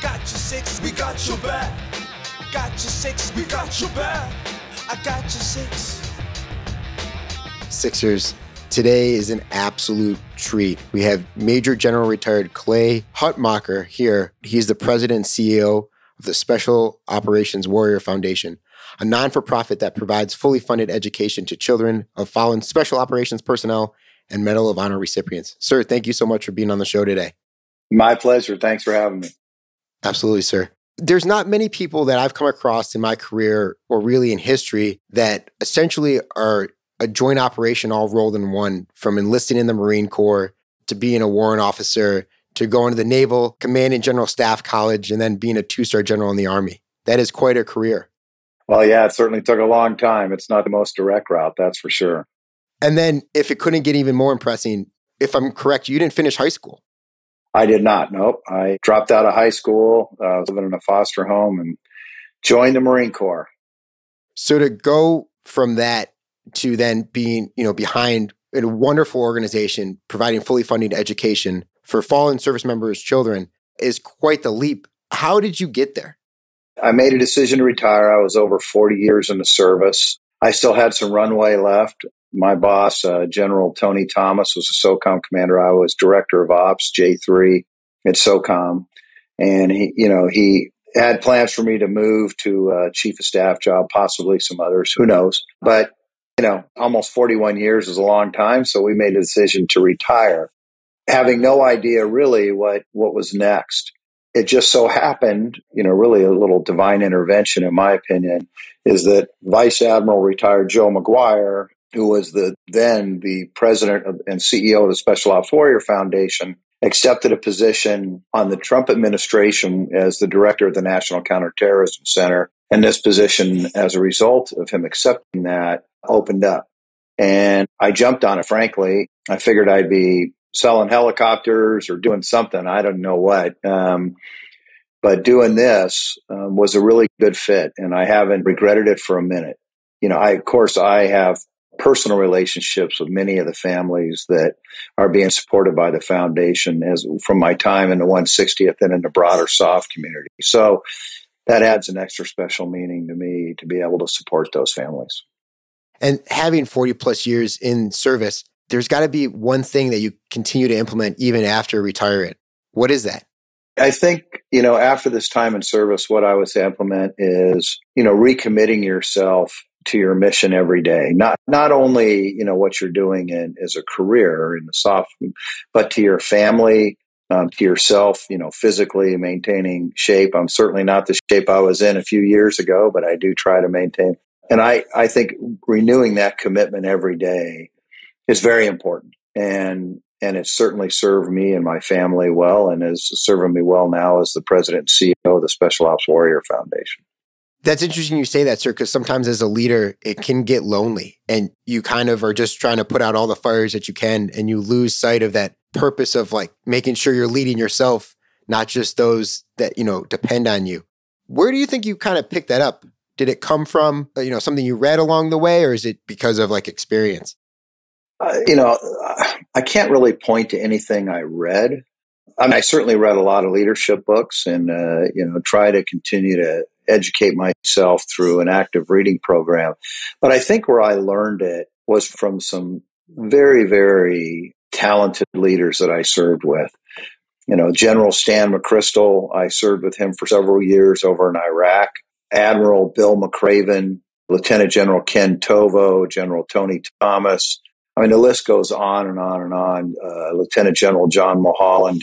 Got your six, we got your back. Got your six, we got your back. I got your six. Sixers, today is an absolute treat. We have Major General Retired Clay Hutmacher here. He's the president and CEO of the Special Operations Warrior Foundation, a non for profit that provides fully funded education to children of fallen special operations personnel and Medal of Honor recipients. Sir, thank you so much for being on the show today. My pleasure. Thanks for having me. Absolutely, sir. There's not many people that I've come across in my career or really in history that essentially are a joint operation all rolled in one from enlisting in the Marine Corps to being a warrant officer to going to the Naval Command and General Staff College and then being a two star general in the Army. That is quite a career. Well, yeah, it certainly took a long time. It's not the most direct route, that's for sure. And then, if it couldn't get even more impressing, if I'm correct, you didn't finish high school. I did not. Nope. I dropped out of high school. Uh, I was living in a foster home and joined the Marine Corps. So to go from that to then being, you know, behind a wonderful organization providing fully funded education for fallen service members' children is quite the leap. How did you get there? I made a decision to retire. I was over 40 years in the service. I still had some runway left my boss, uh, General Tony Thomas, was a SOCOM commander. I was director of ops, J3 at SOCOM. And he, you know, he had plans for me to move to a chief of staff job, possibly some others, who knows. But, you know, almost 41 years is a long time. So we made a decision to retire, having no idea really what, what was next. It just so happened, you know, really a little divine intervention, in my opinion, is that Vice Admiral retired Joe Maguire who was the then the president of, and CEO of the Special Ops Warrior Foundation, accepted a position on the Trump administration as the director of the National Counterterrorism Center. And this position, as a result of him accepting that, opened up. And I jumped on it, frankly. I figured I'd be selling helicopters or doing something. I don't know what. Um, but doing this um, was a really good fit, and I haven't regretted it for a minute. You know, I, of course, I have personal relationships with many of the families that are being supported by the foundation as from my time in the 160th and in the broader SOF community. So that adds an extra special meaning to me to be able to support those families. And having 40 plus years in service, there's got to be one thing that you continue to implement even after retirement. What is that? I think, you know, after this time in service, what I would say implement is, you know, recommitting yourself to your mission every day. Not not only you know what you're doing in as a career in the SOF, but to your family, um, to yourself. You know, physically maintaining shape. I'm certainly not the shape I was in a few years ago, but I do try to maintain. And I I think renewing that commitment every day is very important. And and it's certainly served me and my family well, and is serving me well now as the president and CEO of the Special Ops Warrior Foundation. That's interesting you say that, sir, because sometimes as a leader, it can get lonely and you kind of are just trying to put out all the fires that you can and you lose sight of that purpose of like making sure you're leading yourself, not just those that, you know, depend on you. Where do you think you kind of picked that up? Did it come from, uh, you know, something you read along the way or is it because of like experience? Uh, you know, I can't really point to anything I read. I, mean, I certainly read a lot of leadership books and, uh, you know, try to continue to educate myself through an active reading program. But I think where I learned it was from some very, very talented leaders that I served with. You know, General Stan McChrystal, I served with him for several years over in Iraq. Admiral Bill McRaven, Lieutenant General Ken Tovo, General Tony Thomas. I mean, the list goes on and on and on. Uh, Lieutenant General John Mulholland.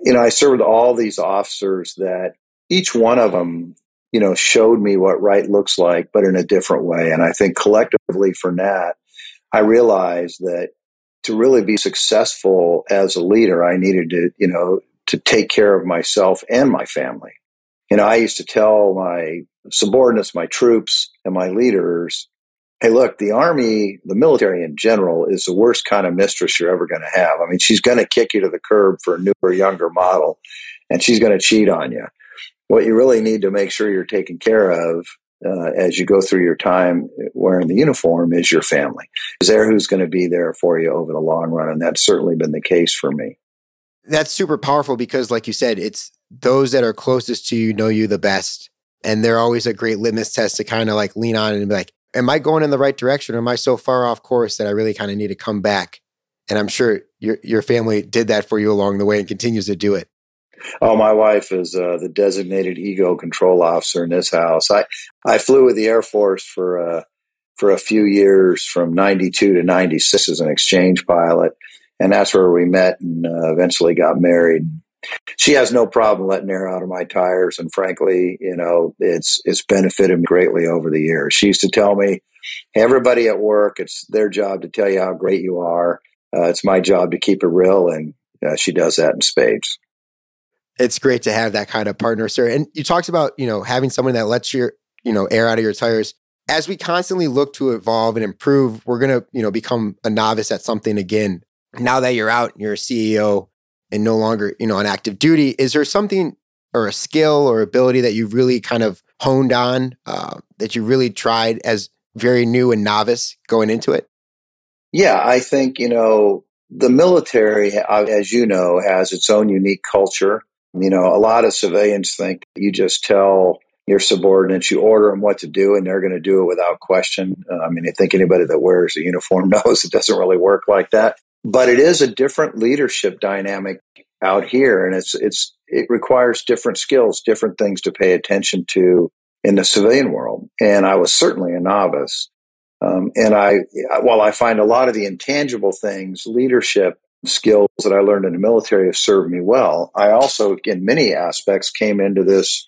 You know, I served all these officers that each one of them you know, showed me what right looks like, but in a different way. And I think collectively for Nat, I realized that to really be successful as a leader, I needed to, you know, to take care of myself and my family. You know, I used to tell my subordinates, my troops, and my leaders, hey, look, the Army, the military in general, is the worst kind of mistress you're ever going to have. I mean, she's going to kick you to the curb for a newer, younger model, and she's going to cheat on you. What you really need to make sure you're taken care of uh, as you go through your time wearing the uniform is your family. Is there who's going to be there for you over the long run? And that's certainly been the case for me. That's super powerful because, like you said, it's those that are closest to you know you the best. And they're always a great litmus test to kind of like lean on and be like, am I going in the right direction or am I so far off course that I really kind of need to come back? And I'm sure your your family did that for you along the way and continues to do it. Oh, my wife is uh, the designated ego control officer in this house. I I flew with the Air Force for uh, for a few years from '92 to '96 as an exchange pilot, and that's where we met and uh, eventually got married. She has no problem letting air out of my tires, and frankly, you know, it's it's benefited me greatly over the years. She used to tell me, "Everybody at work, it's their job to tell you how great you are. Uh, it's my job to keep it real," and uh, she does that in spades it's great to have that kind of partner, sir. And you talked about, you know, having someone that lets your, you know, air out of your tires. As we constantly look to evolve and improve, we're going to, you know, become a novice at something again. Now that you're out, and you're a CEO and no longer, you know, on active duty, is there something or a skill or ability that you've really kind of honed on uh, that you really tried as very new and novice going into it? Yeah, I think, you know, the military, as you know, has its own unique culture. You know, a lot of civilians think you just tell your subordinates, you order them what to do, and they're going to do it without question. Uh, I mean, I think anybody that wears a uniform knows it doesn't really work like that. But it is a different leadership dynamic out here, and it's it's it requires different skills, different things to pay attention to in the civilian world. And I was certainly a novice. Um, and I, while I find a lot of the intangible things, leadership skills that I learned in the military have served me well. I also, in many aspects, came into this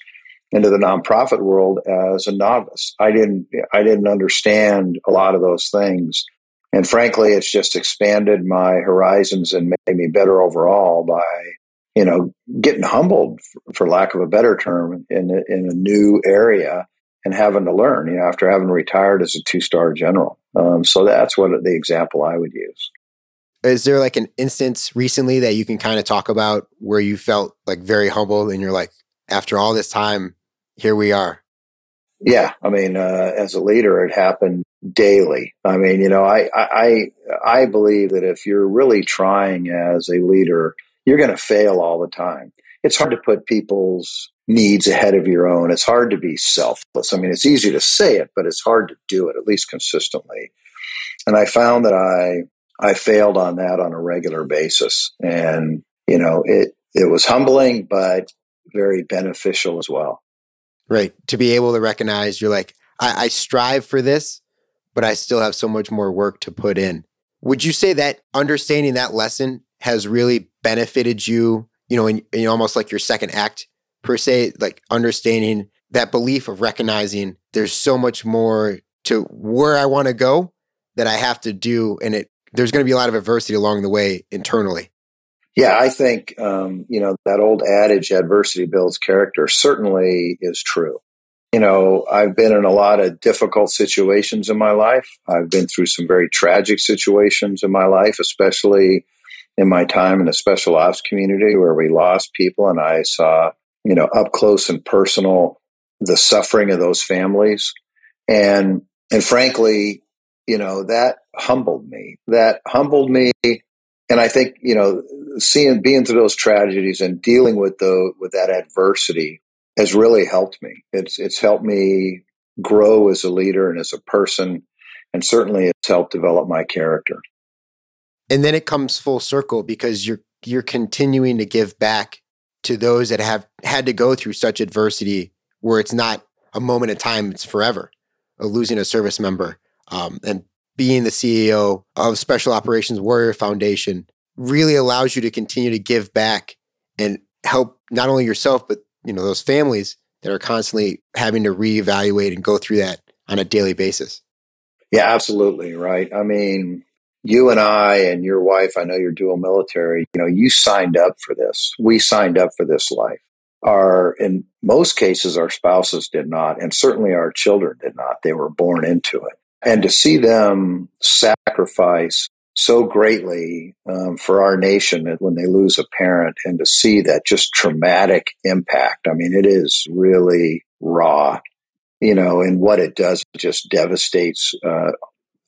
into the nonprofit world as a novice. I didn't I didn't understand a lot of those things. And frankly, it's just expanded my horizons and made me better overall by, you know, getting humbled, for lack of a better term, in a, in a new area and having to learn. You know, after having retired as a two star general. Um, so that's what the example I would use is there like an instance recently that you can kind of talk about where you felt like very humble and you're like after all this time here we are yeah i mean uh, as a leader it happened daily. I mean you know I, I i believe that if you're really trying as a leader you're going to fail all the time. It's hard to put people's needs ahead of your own. It's hard to be selfless. I mean it's easy to say it but it's hard to do it at least consistently. And i found that i I failed on that on a regular basis. And, you know, it, it was humbling, but very beneficial as well. Right. To be able to recognize you're like, I, I strive for this, but I still have so much more work to put in. Would you say that understanding that lesson has really benefited you, you know, in, in almost like your second act per se, like understanding that belief of recognizing there's so much more to where I want to go that I have to do and it there's going to be a lot of adversity along the way internally. Yeah, I think um, you know that old adage, "Adversity builds character," certainly is true. You know, I've been in a lot of difficult situations in my life. I've been through some very tragic situations in my life, especially in my time in the special ops community where we lost people, and I saw you know up close and personal the suffering of those families, and and frankly, you know, that humbled me. That humbled me. And I think, you know, seeing, being through those tragedies and dealing with the, with that adversity has really helped me. It's, it's helped me grow as a leader and as a person. And certainly it's helped develop my character. And then it comes full circle because you're, you're continuing to give back to those that have had to go through such adversity where it's not a moment in time, it's forever. Losing a service member, um, and being the CEO of Special Operations Warrior Foundation really allows you to continue to give back and help not only yourself but you know those families that are constantly having to reevaluate and go through that on a daily basis. Yeah, absolutely right. I mean, you and I and your wife, I know you're dual military, you know, you signed up for this. We signed up for this life. Our, in most cases, our spouses did not, and certainly our children did not. They were born into it. And to see them sacrifice so greatly um, for our nation when they lose a parent and to see that just traumatic impact. I mean, it is really raw, you know, and what it does just devastates uh,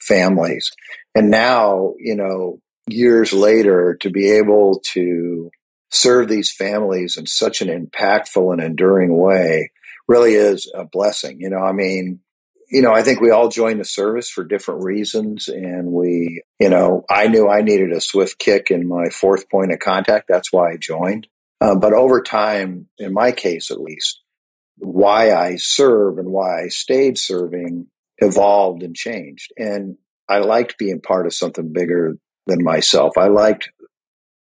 families. And now, you know, years later, to be able to serve these families in such an impactful and enduring way really is a blessing. You know, I mean, you know, I think we all joined the service for different reasons. And we, you know, I knew I needed a swift kick in my fourth point of contact. That's why I joined. Uh, but over time, in my case at least, why I serve and why I stayed serving evolved and changed. And I liked being part of something bigger than myself. I liked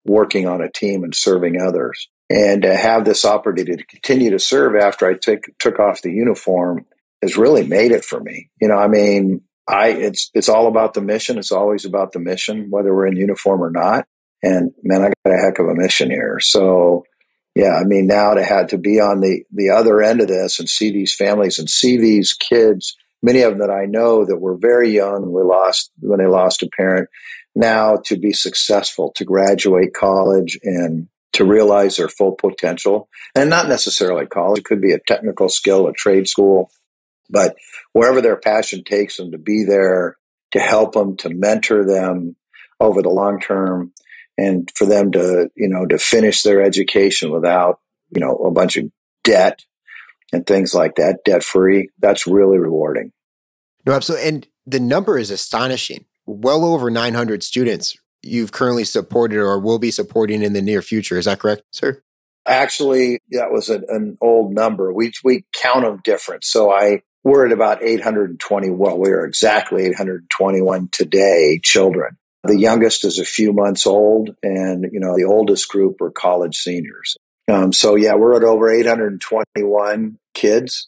working on a team and serving others. And to have this opportunity to continue to serve after I took took off the uniform has really made it for me. You know, I mean, I it's it's all about the mission. It's always about the mission, whether we're in uniform or not. And man, I got a heck of a mission here. So yeah, I mean, now to have to be on the the other end of this and see these families and see these kids, many of them that I know that were very young, we lost when they lost a parent. Now to be successful, to graduate college and to realize their full potential, and not necessarily college. It could be a technical skill, a trade school, but wherever their passion takes them to be there to help them, to mentor them over the long term and for them to, you know, to finish their education without, you know, a bunch of debt and things like that, debt free, that's really rewarding. No, absolutely. And the number is astonishing. Well over 900 students you've currently supported or will be supporting in the near future. Is that correct, sir? Actually, that was an, an old number. We we count them different. So I we're at about 820. Well, we're exactly 821 today children. The youngest is a few months old, and you know the oldest group are college seniors. Um, so yeah, we're at over 821 kids,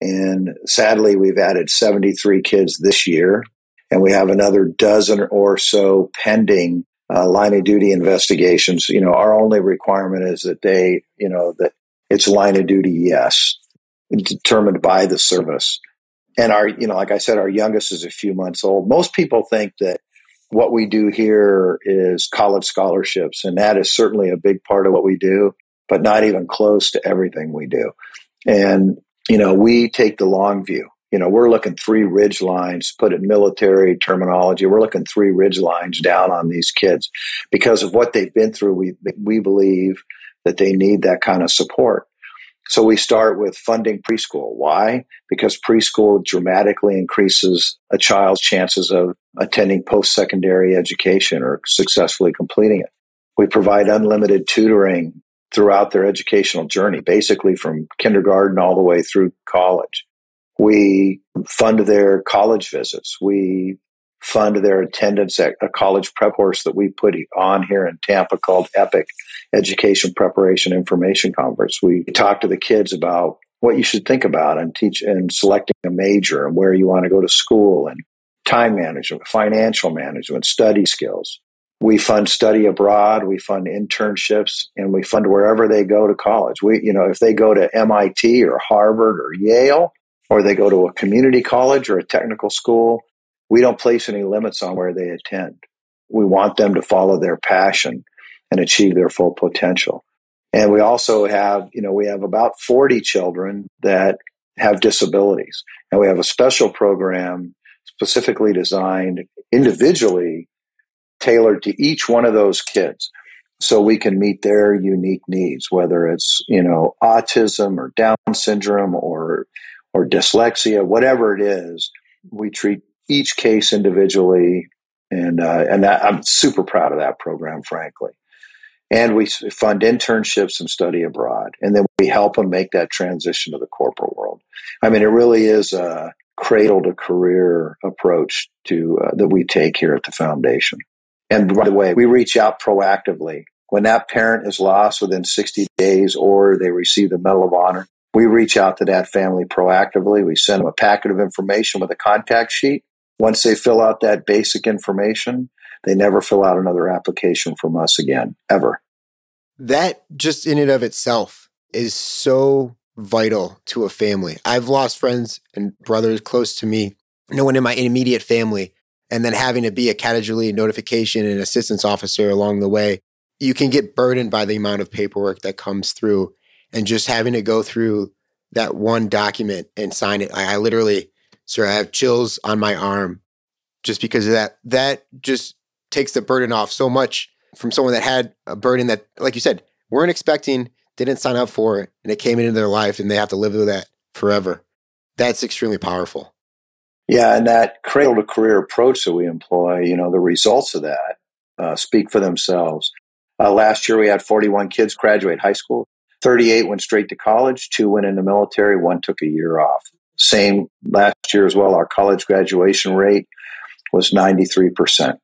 and sadly, we've added 73 kids this year, and we have another dozen or so pending uh, line of duty investigations. You know, our only requirement is that they, you know, that it's line of duty yes determined by the service. And our, you know, like I said, our youngest is a few months old. Most people think that what we do here is college scholarships, and that is certainly a big part of what we do, but not even close to everything we do. And, you know, we take the long view. You know, we're looking three ridge lines, put it military terminology. We're looking three ridge lines down on these kids because of what they've been through. We, we believe that they need that kind of support. So we start with funding preschool. Why? Because preschool dramatically increases a child's chances of attending post secondary education or successfully completing it. We provide unlimited tutoring throughout their educational journey, basically from kindergarten all the way through college. We fund their college visits. We fund their attendance at a college prep course that we put on here in Tampa called EPIC Education Preparation Information Conference. We talk to the kids about what you should think about and teach and selecting a major and where you want to go to school and time management, financial management, study skills. We fund study abroad, we fund internships, and we fund wherever they go to college. We, you know, if they go to MIT or Harvard or Yale, or they go to a community college or a technical school, we don't place any limits on where they attend. We want them to follow their passion and achieve their full potential. And we also have, you know, we have about 40 children that have disabilities. And we have a special program specifically designed individually tailored to each one of those kids so we can meet their unique needs whether it's you know autism or down syndrome or or dyslexia whatever it is we treat each case individually, and uh, and that, I'm super proud of that program, frankly. And we fund internships and study abroad, and then we help them make that transition to the corporate world. I mean, it really is a cradle to career approach to uh, that we take here at the foundation. And by the way, we reach out proactively when that parent is lost within 60 days or they receive the Medal of Honor. We reach out to that family proactively. We send them a packet of information with a contact sheet once they fill out that basic information, They never fill out another application from us again, ever. That just in and of itself is so vital to a family. I've lost friends and brothers close to me, no one in my immediate family, and then having to be a casualty notification and assistance officer along the way. You can get burdened by the amount of paperwork that comes through and just having to go through that one document and sign it. I, I literally, sir, I have chills on my arm just because of that. That just takes the burden off so much from someone that had a burden that, like you said, weren't expecting, didn't sign up for it, and it came into their life and they have to live with that forever. That's extremely powerful. Yeah, and that cradle to career approach that we employ, you know, the results of that uh, speak for themselves. Uh, last year, we had 41 kids graduate high school. 38 went straight to college, two went in the military, one took a year off. Same last year as well. Our college graduation rate was 93%.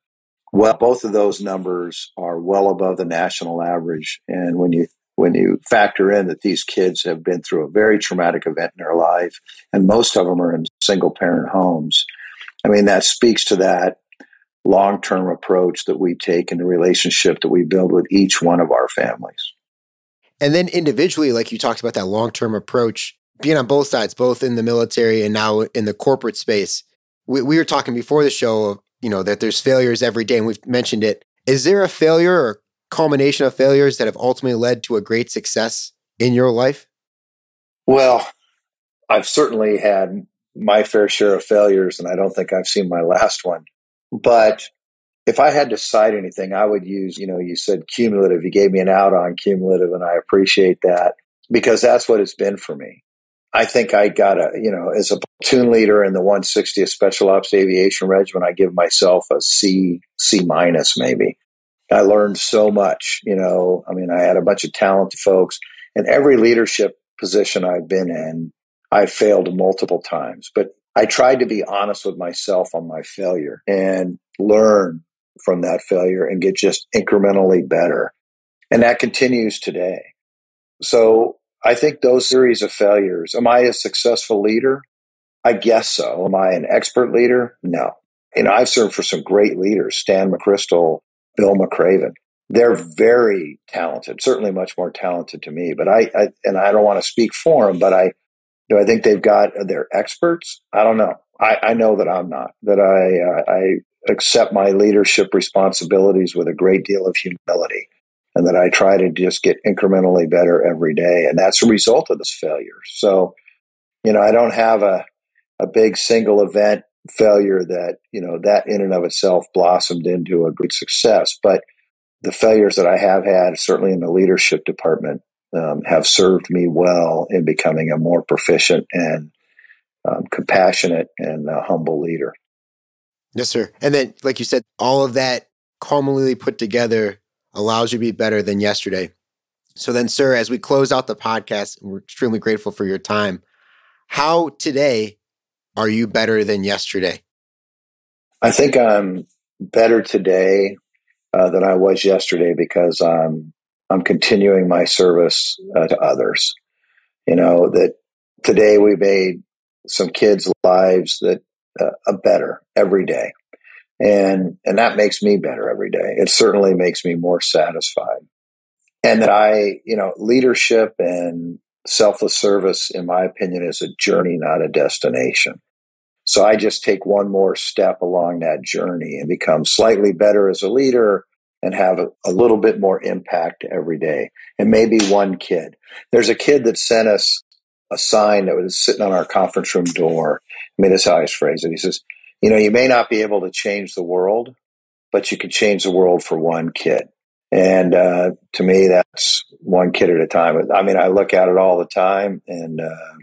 Well, both of those numbers are well above the national average. And when you when you factor in that these kids have been through a very traumatic event in their life, and most of them are in single parent homes, I mean, that speaks to that long term approach that we take in the relationship that we build with each one of our families. And then individually, like you talked about that long term approach, being on both sides, both in the military and now in the corporate space. We, we were talking before the show of, you know, that there's failures every day, and we've mentioned it. Is there a failure or culmination of failures that have ultimately led to a great success in your life? Well, I've certainly had my fair share of failures, and I don't think I've seen my last one. But if I had to cite anything, I would use, you know, you said cumulative. You gave me an out on cumulative, and I appreciate that because that's what it's been for me. I think I got a, you know, as a platoon leader in the 160th Special Ops Aviation Regiment, I give myself a C, C minus maybe. I learned so much, you know, I mean, I had a bunch of talented folks and every leadership position I've been in, I failed multiple times, but I tried to be honest with myself on my failure and learn from that failure and get just incrementally better. And that continues today. So I think those series of failures. Am I a successful leader? I guess so. Am I an expert leader? No. Know, I've served for some great leaders, Stan McChrystal, Bill McRaven. They're very talented, certainly much more talented to me. But I, I and I don't want to speak for them, but I, know, I think they've got they're experts. I don't know. I, I know that I'm not. That I, uh, I accept my leadership responsibilities with a great deal of humility and that I try to just get incrementally better every day. And that's a result of this failure. So, you know, I don't have a, a big single event failure that, you know, that in and of itself blossomed into a good success. But the failures that I have had, certainly in the leadership department, um, have served me well in becoming a more proficient and um, compassionate and uh, humble leader. Yes, sir. And then, like you said, all of that calmly put together allows you to be better than yesterday. So then, sir, as we close out the podcast, we're extremely grateful for your time. How today are you better than yesterday? I think I'm better today uh, than I was yesterday because I'm I'm continuing my service uh, to others. You know that today we made some kids' lives that uh, better every day and and that makes me better every day. It certainly makes me more satisfied. And that i you know leadership and selfless service in my opinion is a journey not a destination. So i just take one more step along that journey and become slightly better as a leader and have a, a little bit more impact every day. And maybe one kid. There's a kid that sent us a sign that was sitting on our conference room door. I mean that's how phrase it. He says you know, you may not be able to change the world, but you can change the world for one kid. And uh, to me, that's one kid at a time. I mean, I look at it all the time, and uh,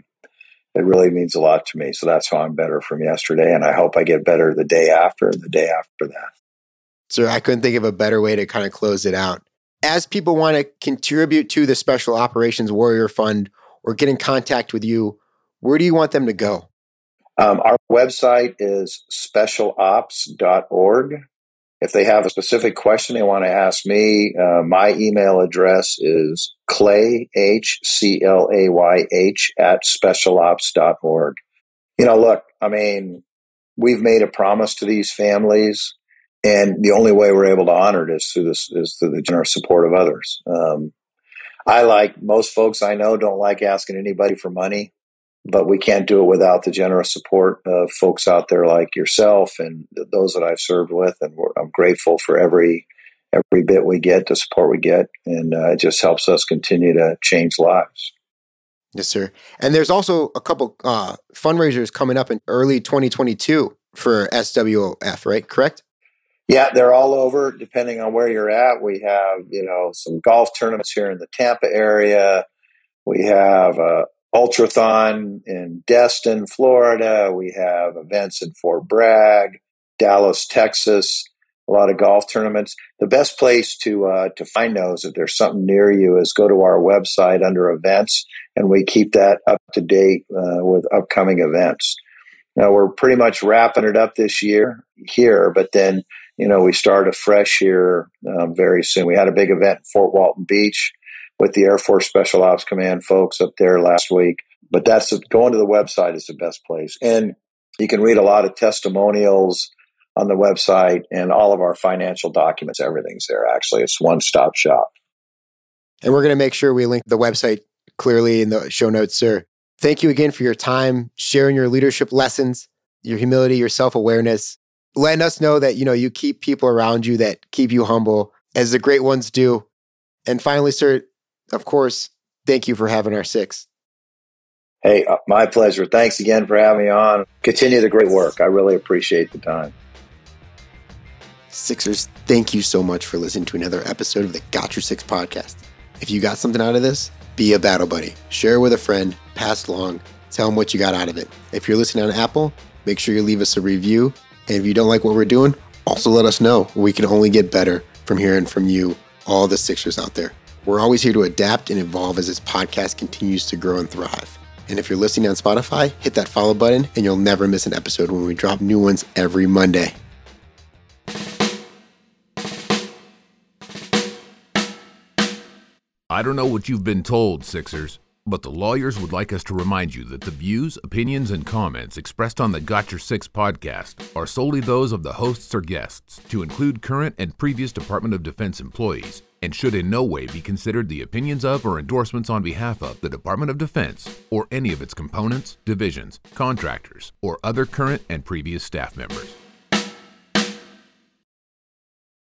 it really means a lot to me. So that's how I'm better from yesterday, and I hope I get better the day after and the day after that. Sir, I couldn't think of a better way to kind of close it out. As people want to contribute to the Special Operations Warrior Fund or get in contact with you, where do you want them to go? Um, our website is specialops.org. If they have a specific question they want to ask me, uh, my email address is clay, H C L A Y H, at specialops.org. You know, look, I mean, we've made a promise to these families and the only way we're able to honor it is through this is through the generous support of others. Um, I like most folks I know don't like asking anybody for money, but we can't do it without the generous support of folks out there like yourself and those that I've served with, and I'm grateful for every every bit we get, the support we get, and uh, it just helps us continue to change lives. Yes, sir. And there's also a couple uh, fundraisers coming up in early 2022 for SOWF, right? Correct? Yeah, they're all over depending on where you're at. We have, you know, some golf tournaments here in the Tampa area. We have a ultrathon in Destin, Florida. We have events in Fort Bragg, Dallas, Texas. A lot of golf tournaments. The best place to uh, to find those, if there's something near you, is go to our website under events, and we keep that up to date uh, with upcoming events. Now we're pretty much wrapping it up this year here, but then you know, we start afresh here um, very soon. We had a big event in Fort Walton Beach with the Air Force Special Ops Command folks up there last week. But that's going to the website is the best place, and you can read a lot of testimonials on the website and all of our financial documents. Everything's there. Actually, it's one stop shop. And we're going to make sure we link the website clearly in the show notes, sir. Thank you again for your time, sharing your leadership lessons, your humility, your self awareness, letting us know that you know you keep people around you that keep you humble as the great ones do and finally sir of course thank you for having our six. Hey uh, my pleasure. Thanks again for having me on. Continue the great work. I really appreciate the time. Sixers thank you so much for listening to another episode of the got your six podcast. If you got something out of this be a battle buddy. Share with a friend pass along. Tell them what you got out of it. If you're listening on apple make sure you leave us a review. And if you don't like what we're doing, also let us know. We can only get better from hearing from you, all the Sixers out there. We're always here to adapt and evolve as this podcast continues to grow and thrive. And if you're listening on Spotify, hit that follow button and you'll never miss an episode when we drop new ones every Monday. I don't know what you've been told, Sixers but the lawyers would like us to remind you that the views, opinions, and comments expressed on the Got Your Six podcast are solely those of the hosts or guests, to include current and previous Department of Defense employees, and should in no way be considered the opinions of or endorsements on behalf of the Department of Defense or any of its components, divisions, contractors, or other current and previous staff members.